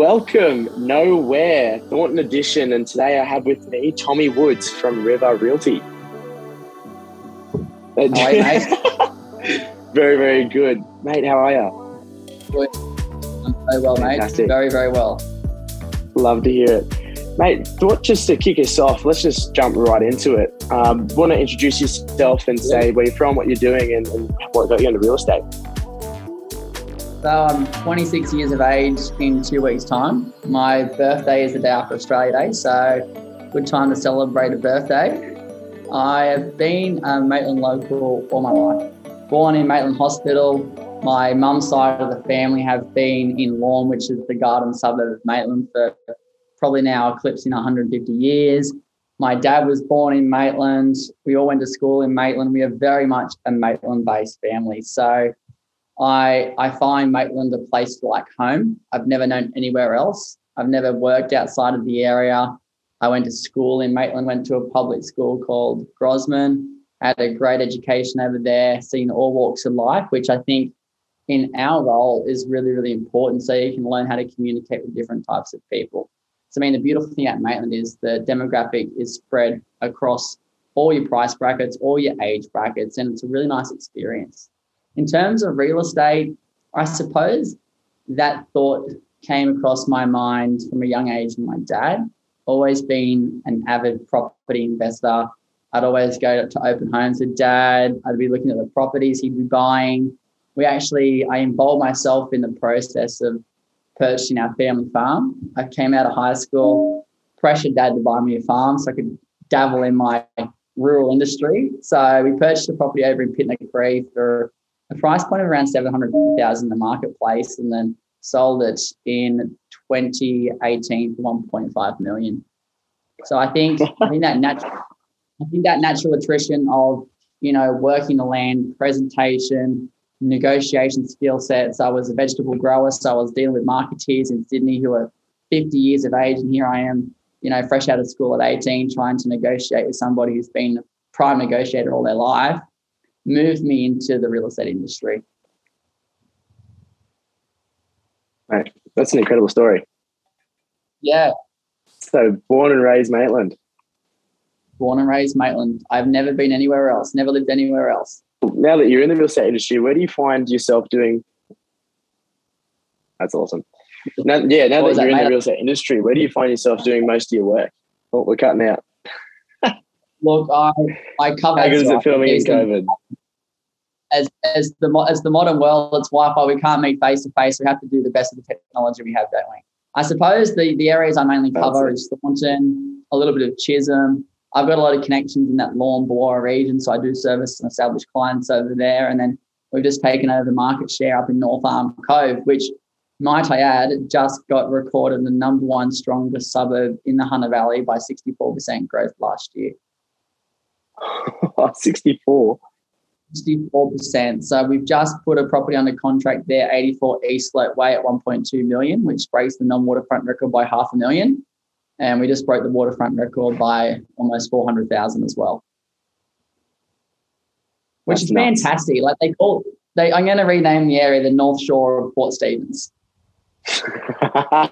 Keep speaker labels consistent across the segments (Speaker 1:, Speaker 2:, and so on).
Speaker 1: Welcome, Nowhere, Thornton Edition. And today I have with me Tommy Woods from River Realty.
Speaker 2: You, mate?
Speaker 1: very, very good. Mate, how are you?
Speaker 2: Good. I'm very well,
Speaker 1: Fantastic.
Speaker 2: mate. Very, very well.
Speaker 1: Love to hear it. Mate, thought just to kick us off, let's just jump right into it. Um, Want to introduce yourself and say where you're from, what you're doing, and, and what got you into real estate.
Speaker 2: So I'm 26 years of age in two weeks' time. My birthday is the day after Australia Day, so good time to celebrate a birthday. I have been a Maitland local all my life. Born in Maitland Hospital. My mum's side of the family have been in Lorn, which is the garden suburb of Maitland, for probably now eclipsing 150 years. My dad was born in Maitland. We all went to school in Maitland. We are very much a Maitland-based family. So I I find Maitland a place like home. I've never known anywhere else. I've never worked outside of the area. I went to school in Maitland, went to a public school called Grossmann, had a great education over there, seen all walks of life, which I think in our role is really, really important. So you can learn how to communicate with different types of people. So I mean, the beautiful thing at Maitland is the demographic is spread across all your price brackets, all your age brackets, and it's a really nice experience. In terms of real estate, I suppose that thought came across my mind from a young age my dad. Always been an avid property investor. I'd always go to open homes with dad. I'd be looking at the properties he'd be buying. We actually, I involved myself in the process of purchasing our family farm. I came out of high school, pressured dad to buy me a farm so I could dabble in my rural industry. So we purchased a property over in Pitnacree for a price point of around 700,000 in the marketplace and then sold it in 2018 for 1.5 million. So I think I think that natural I think that natural attrition of you know working the land, presentation, negotiation skill sets. I was a vegetable grower, so I was dealing with marketeers in Sydney who are 50 years of age, and here I am, you know, fresh out of school at 18, trying to negotiate with somebody who's been a prime negotiator all their life moved me into the real estate industry.
Speaker 1: Mate, that's an incredible story.
Speaker 2: Yeah,
Speaker 1: So, born and raised Maitland.
Speaker 2: born and raised Maitland. I've never been anywhere else, never lived anywhere else.
Speaker 1: Now that you're in the real estate industry, where do you find yourself doing? That's awesome. Now, yeah, now
Speaker 2: What
Speaker 1: that you're
Speaker 2: that,
Speaker 1: in the real estate industry, where do you find yourself doing most of your work? Oh, we're cutting out.
Speaker 2: Look, I I cover
Speaker 1: How good is it filming in
Speaker 2: as,
Speaker 1: COVID?
Speaker 2: as as the as the modern world. It's Wi-Fi. We can't meet face to face. We have to do the best of the technology we have, don't we? I suppose the the areas I mainly cover is Thornton, a little bit of Chisholm. I've got a lot of connections in that Lorn Bolwarra region, so I do service and establish clients over there. And then we've just taken over the market share up in North Arm Cove, which might I add, just got recorded the number one strongest suburb in the Hunter Valley by 64% growth last year.
Speaker 1: 64.
Speaker 2: 64%. So we've just put a property under contract there, 84 East Slope Way at 1.2 million, which breaks the non-waterfront record by half a million. And we just broke the waterfront record by almost 400,000 as well. Which
Speaker 1: That's
Speaker 2: is
Speaker 1: nuts.
Speaker 2: fantastic. Like they call they I'm gonna rename the area the North Shore of Port Stephens.
Speaker 1: I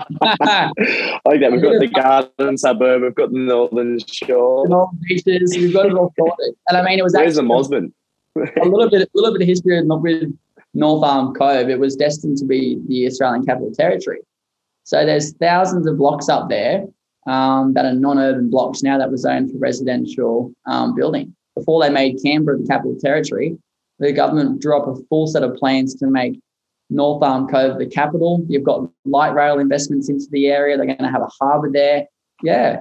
Speaker 1: like that. We've got the garden suburb, we've got the northern shore.
Speaker 2: All beaches, we've got it all sorted. And I mean it was
Speaker 1: Where's the
Speaker 2: actually
Speaker 1: Mosman?
Speaker 2: a little bit, a little bit of history with North Arm Cove. It was destined to be the Australian Capital Territory. So there's thousands of blocks up there um, that are non-urban blocks now that were zoned for residential um, building. Before they made Canberra the capital territory, the government drew up a full set of plans to make North Arm Cove the capital. You've got light rail investments into the area. They're going to have a harbour there. Yeah,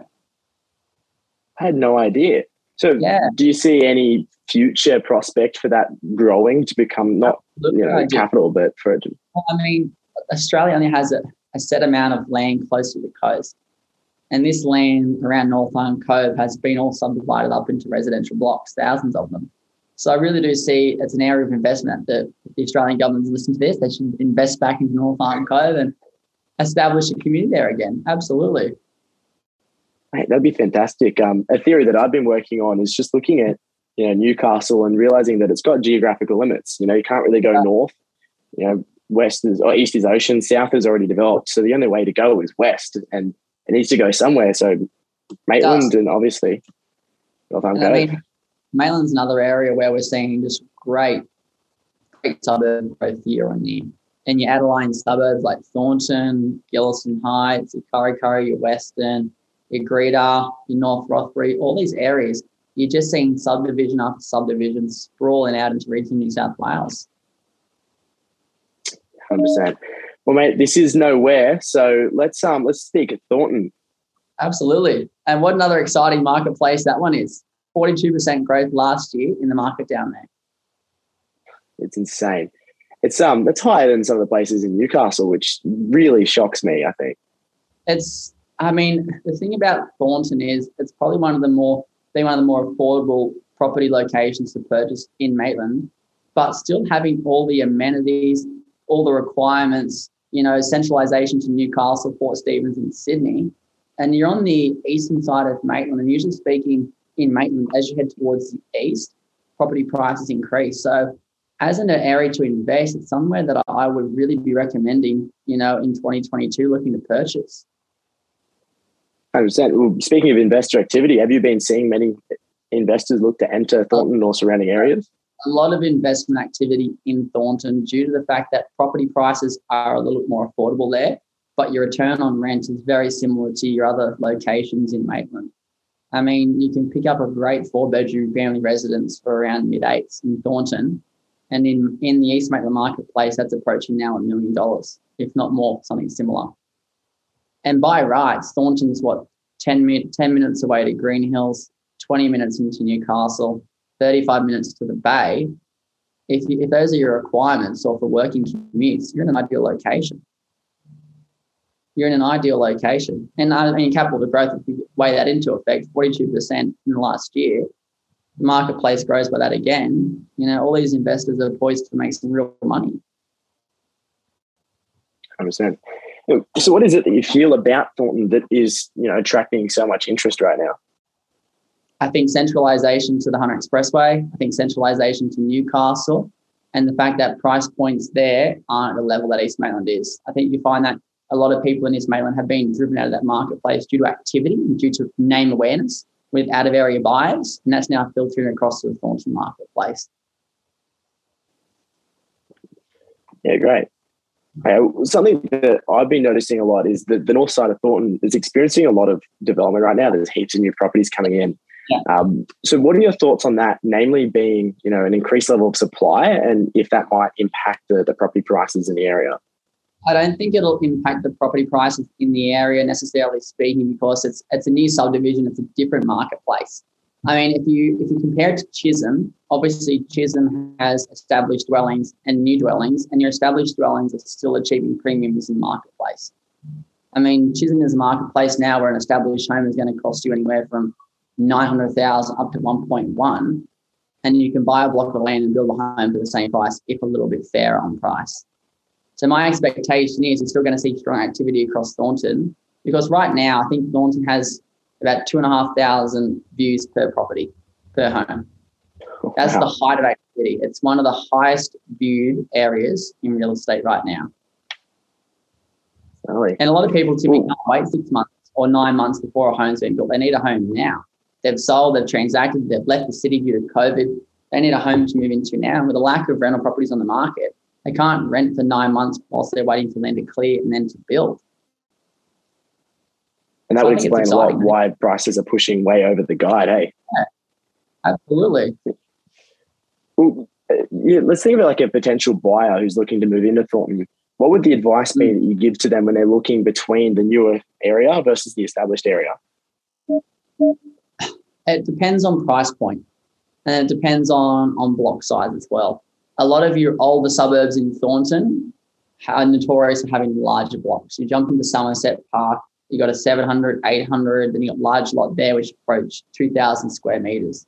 Speaker 1: I had no idea. So,
Speaker 2: yeah.
Speaker 1: do you see any future prospect for that growing to become not you know the capital, but for it to
Speaker 2: Well, I mean, Australia only has a, a set amount of land close to the coast. And this land around North Arm Cove has been all subdivided up into residential blocks, thousands of them. So I really do see it's an area of investment that the Australian government's listen to this. They should invest back into North Arm Cove and establish a community there again. Absolutely.
Speaker 1: Mate, that'd be fantastic. Um, a theory that I've been working on is just looking at you know Newcastle and realizing that it's got geographical limits. You know, you can't really go
Speaker 2: Yeah.
Speaker 1: north. You know, west is or east is ocean, south is already developed. So the only way to go is west, and it needs to go somewhere. So Maitland and obviously
Speaker 2: Northampton. I mean, Maitland's another area where we're seeing just great, great suburb growth year on year. And your Adeline suburbs like Thornton, Gillieston Heights, your Kurri Kurri, your Weston, your Greta, your North Rothbury, all these areas, you're just seeing subdivision after subdivision sprawling out into regional New South Wales.
Speaker 1: 100%. Well, mate, this is nowhere. So let's um let's speak at Thornton.
Speaker 2: Absolutely. And what another exciting marketplace that one is. 42% growth last year in the market down there.
Speaker 1: It's insane. It's um it's higher than some of the places in Newcastle, which really shocks me, I think.
Speaker 2: It's I mean, the thing about Thornton is it's probably one of the more being one of the more affordable property locations to purchase in Maitland, but still having all the amenities, all the requirements, you know, centralisation to Newcastle, Port Stephens, and Sydney. And you're on the eastern side of Maitland, and usually speaking, in Maitland, as you head towards the east, property prices increase. So, as an area to invest, it's somewhere that I would really be recommending, you know, in 2022, looking to purchase.
Speaker 1: 100%. Well, speaking of investor activity, have you been seeing many investors look to enter Thornton or surrounding areas?
Speaker 2: A lot of investment activity in Thornton due to the fact that property prices are a little bit more affordable there, but your return on rent is very similar to your other locations in Maitland. I mean, you can pick up a great four bedroom family residence for around mid eights in Thornton. And in, in the East Maitland marketplace, that's approaching now a million dollars, if not more, something similar. And by rights, Thornton's what, 10, mi- 10 minutes away to Green Hills, 20 minutes into Newcastle, 35 minutes to the Bay. If, you, if those are your requirements or for working commutes, you're in an ideal location you're in an ideal location. And uh, I mean, capital to growth, you weigh that into effect, 42% in the last year, the marketplace grows by that again. You know, all these investors are poised to make some real money.
Speaker 1: 100%. So, what is it that you feel about Thornton that is, you know, attracting so much interest right now?
Speaker 2: I think centralisation to the Hunter Expressway. I think centralisation to Newcastle, and the fact that price points there aren't at the level that East Maitland is. I think you find that a lot of people in East Maitland have been driven out of that marketplace due to activity and due to name awareness with out of area buyers, and that's now filtering across to the Thornton marketplace.
Speaker 1: Yeah, great. something that I've been noticing a lot is that the north side of Thornton is experiencing a lot of development right now. There's heaps of new properties coming in. Yeah. Um, so, what are your thoughts on that? Namely, being you know an increased level of supply, and if that might impact the, the property prices in the area.
Speaker 2: I don't think it'll impact the property prices in the area necessarily speaking because it's it's a new subdivision, it's a different marketplace. I mean, if you if you compare it to Chisholm, obviously Chisholm has established dwellings and new dwellings, and your established dwellings are still achieving premiums in the marketplace. I mean, Chisholm is a marketplace now where an established home is going to cost you anywhere from nine hundred thousand up to one point one, and you can buy a block of land and build a home for the same price, if a little bit fairer on price. So my expectation is you're still going to see strong activity across Thornton because right now I think Thornton has about two and a half thousand views per property per home. Oh, That's wow. the height of activity. It's one of the highest viewed areas in real estate right now. Really? And a lot of people typically can't oh, wait six months or nine months before a home's been built. They need a home now. They've sold, they've transacted, they've left the city due to COVID. They need a home to move into now. And with a lack of rental properties on the market, they can't rent for nine months whilst they're waiting for land to clear and then to build.
Speaker 1: And that so would explain a lot why prices are pushing way over the guide, hey?
Speaker 2: Yeah, absolutely.
Speaker 1: Well, yeah, let's think about like a potential buyer who's looking to move into Thornton. What would the advice be hmm. that you give to them when they're looking between the newer area versus the established area?
Speaker 2: It depends on price point and it depends on on block size as well a lot of your older suburbs in Thornton are notorious for having larger blocks. You jump into Somerset Park, you got a 700, 800, then you got a large lot there which approach 2,000 square meters.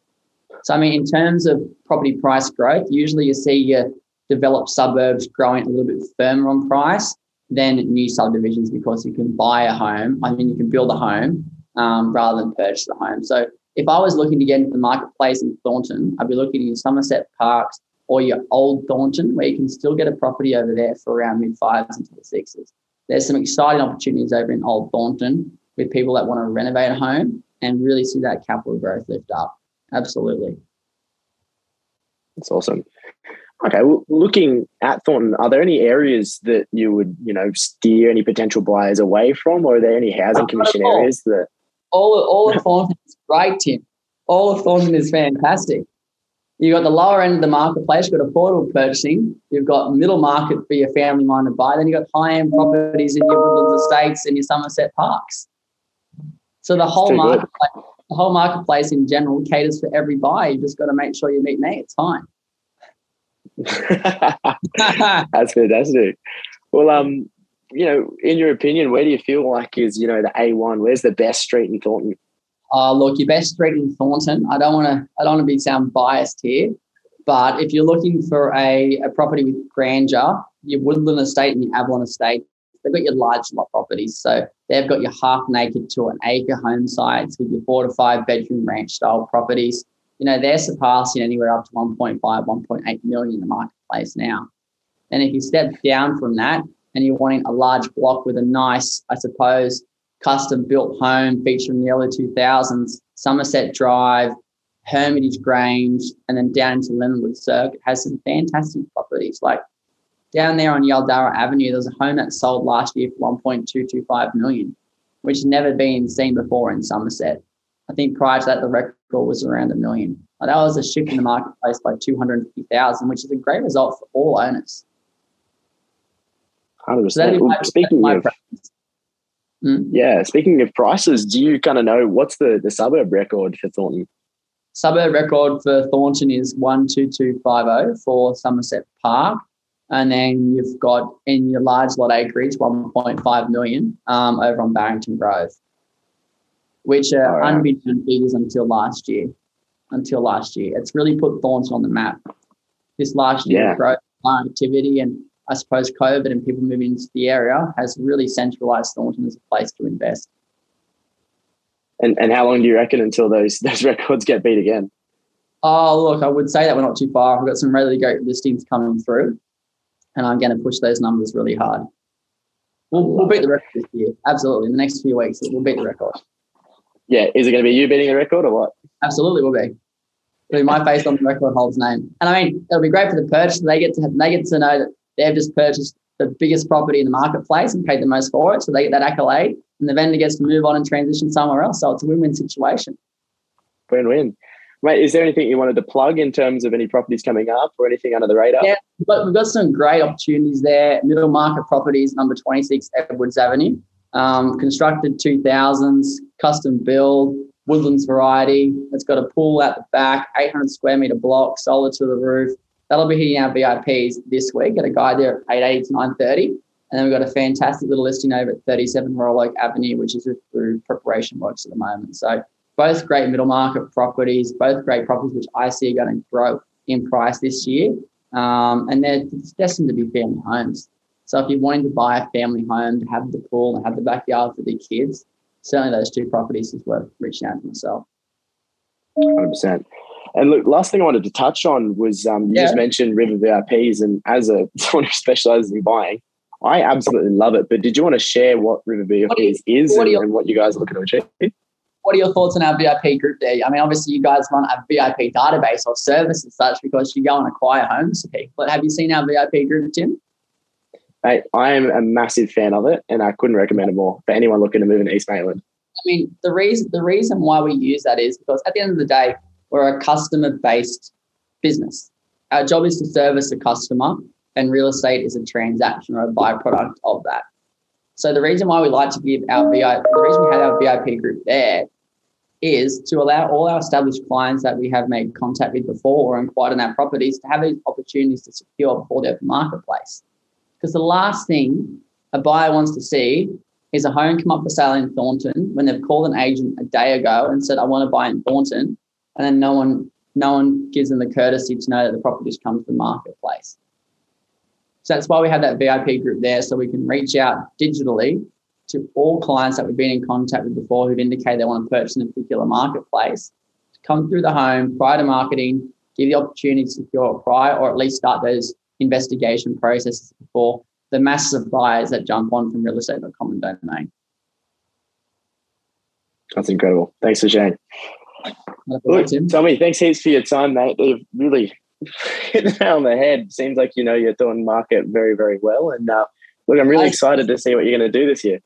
Speaker 2: So I mean, in terms of property price growth, usually you see your developed suburbs growing a little bit firmer on price than new subdivisions because you can buy a home. I mean, you can build a home um, rather than purchase a home. So if I was looking to get into the marketplace in Thornton, I'd be looking in Somerset Parks, or your old Thornton, where you can still get a property over there for around mid fives into the sixes. There's some exciting opportunities over in Old Thornton with people that want to renovate a home and really see that capital growth lift up. Absolutely.
Speaker 1: That's awesome. Okay, well, looking at Thornton, are there any areas that you would, you know, steer any potential buyers away from, or are there any housing commission areas that?
Speaker 2: All of, all of Thornton is great, Tim. All of Thornton is fantastic. You've got the lower end of the marketplace, you've got affordable purchasing, you've got middle market for your family minded buy, then you've got high end properties in your Woodlands estates and your Somerset parks. So the whole marketplace, the whole marketplace in general caters for every buyer. You just got to make sure you meet me. It's fine.
Speaker 1: That's fantastic. Well, um, you know, in your opinion, where do you feel like is you know the A one? Where's the best street in Thornton?
Speaker 2: Uh, look, your best street in Thornton. I don't want to. I don't want to be sound biased here, but if you're looking for a, a property with grandeur, your Woodland Estate and your Avalon Estate, they've got your large lot properties. So they've got your half naked to an acre home sites with your four to five bedroom ranch style properties you know, they're surpassing anywhere up to 1.5, 1.8 million in the marketplace now. And if you step down from that and you're wanting a large block with a nice, I suppose, custom built home featuring the early 2000s, Somerset Drive, Hermitage Grange, and then down into Lindenwood Circuit has some fantastic properties. Like down there on Yaldara Avenue, there's a home that sold last year for 1.225 million, which has never been seen before in Somerset. I think prior to that, the record was around a million. That was a shift in the marketplace by 250,000, which is a great result for all owners.
Speaker 1: 100%. So speaking of, hmm? yeah, speaking of prices, do you kind of know what's the, the suburb record for Thornton?
Speaker 2: Suburb record for Thornton is 12250 for Somerset Park. And then you've got in your large lot acreage, 1.5 million um, over on Barrington Grove which are right. unbeaten figures until last year. Until last year, it's really put Thornton on the map. This last year, yeah. growth, activity, and I suppose COVID and people moving into the area has really centralised Thornton as a place to invest.
Speaker 1: And and how long do you reckon until those those records get beat again?
Speaker 2: Oh, look, I would say that we're not too far. We've got some really great listings coming through, and I'm going to push those numbers really hard. We'll, we'll beat the record this year. Absolutely. In the next few weeks, we'll beat the record
Speaker 1: yeah, is it going to be you beating the record or what?
Speaker 2: Absolutely, will be. Be my face on the record holder's name, and I mean it'll be great for the purchaser. They get to have, they get to know that they've just purchased the biggest property in the marketplace and paid the most for it, so they get that accolade, and the vendor gets to move on and transition somewhere else. So it's a win-win situation.
Speaker 1: Win-win. Mate, is there anything you wanted to plug in terms of any properties coming up or anything under the radar?
Speaker 2: Yeah, but we've got some great opportunities there. Middle market properties, number 26 Edwards Avenue. Um, constructed 2000s, custom build, woodlands variety. It's got a pool at the back, 800 square meter block, solar to the roof. That'll be hitting our VIPs this week. Got a guy there at 880 to 930. And then we've got a fantastic little listing over at 37 Royal Oak Avenue, which is through preparation works at the moment. So both great middle market properties, both great properties which I see are going to grow in price this year. Um, and they're destined to be family homes. So if you're wanting to buy a family home to have the pool and have the backyard for the kids, certainly those two properties is worth reaching out to myself.
Speaker 1: 100%. And look, last thing I wanted to touch on was um, you yeah. just mentioned River VIPs, and as a someone who specializes in buying, I absolutely love it. But did you want to share what River VIPs is and, your, and, what you guys are looking to achieve?
Speaker 2: What are your thoughts on our VIP group there? I mean, obviously, you guys run a VIP database or service and such because you go and acquire homes for people. But have you seen our VIP group, Tim?
Speaker 1: I, I am a massive fan of it, and I couldn't recommend it more for anyone looking to move in East Maitland.
Speaker 2: I mean, the reason the reason why we use that is because at the end of the day, we're a customer based business. Our job is to service a customer, and real estate is a transaction or a byproduct of that. So the reason why we like to give our VIP, the reason we have our VIP group there is to allow all our established clients that we have made contact with before or inquired on our properties to have these opportunities to secure before the open marketplace. Because the last thing a buyer wants to see is a home come up for sale in Thornton when they've called an agent a day ago and said, I want to buy in Thornton. And then no one no one gives them the courtesy to know that the property's come to the marketplace. So that's why we have that VIP group there so we can reach out digitally to all clients that we've been in contact with before who've indicated they want to purchase in a particular marketplace, come through the home prior to marketing, give the opportunity to secure a prior or at least start those investigation processes before the masses of buyers that jump on from real estate common domain.
Speaker 1: That's incredible. Thanks for sharing. Look, Tommy, thanks heaps for your time, mate. You've really hit the nail on the head. Seems like you know you're doing market very, very well. And uh, look, I'm really excited to see what you're going to do this year.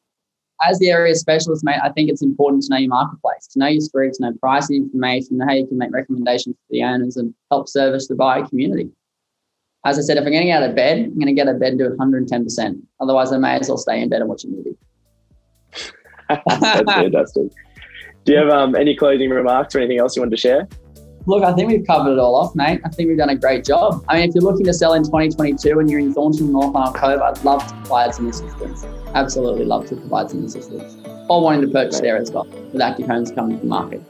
Speaker 2: As the area specialist, mate, I think it's important to know your marketplace, to know your streets, to know pricing information, know how you can make recommendations to the owners and help service the buyer community. As I said, if I'm getting out of bed, I'm going to get out of bed and do it 110%. Otherwise, I may as well stay in bed and watch a movie.
Speaker 1: That's fantastic. Do you have um, any closing remarks or anything else you wanted to share?
Speaker 2: Look, I think we've covered it all off, mate. I think we've done a great job. I mean, if you're looking to sell in 2022 and you're in Thornton, North Arm Cove, I'd love to provide some assistance. Absolutely love to provide some assistance. Or wanting to purchase there as well, with active homes coming to the market.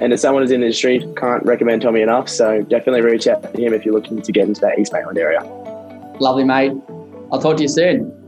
Speaker 1: And as someone who's in the industry, can't recommend Tommy enough. So definitely reach out to him if you're looking to get into that East Maitland area.
Speaker 2: Lovely, mate. I'll talk to you soon.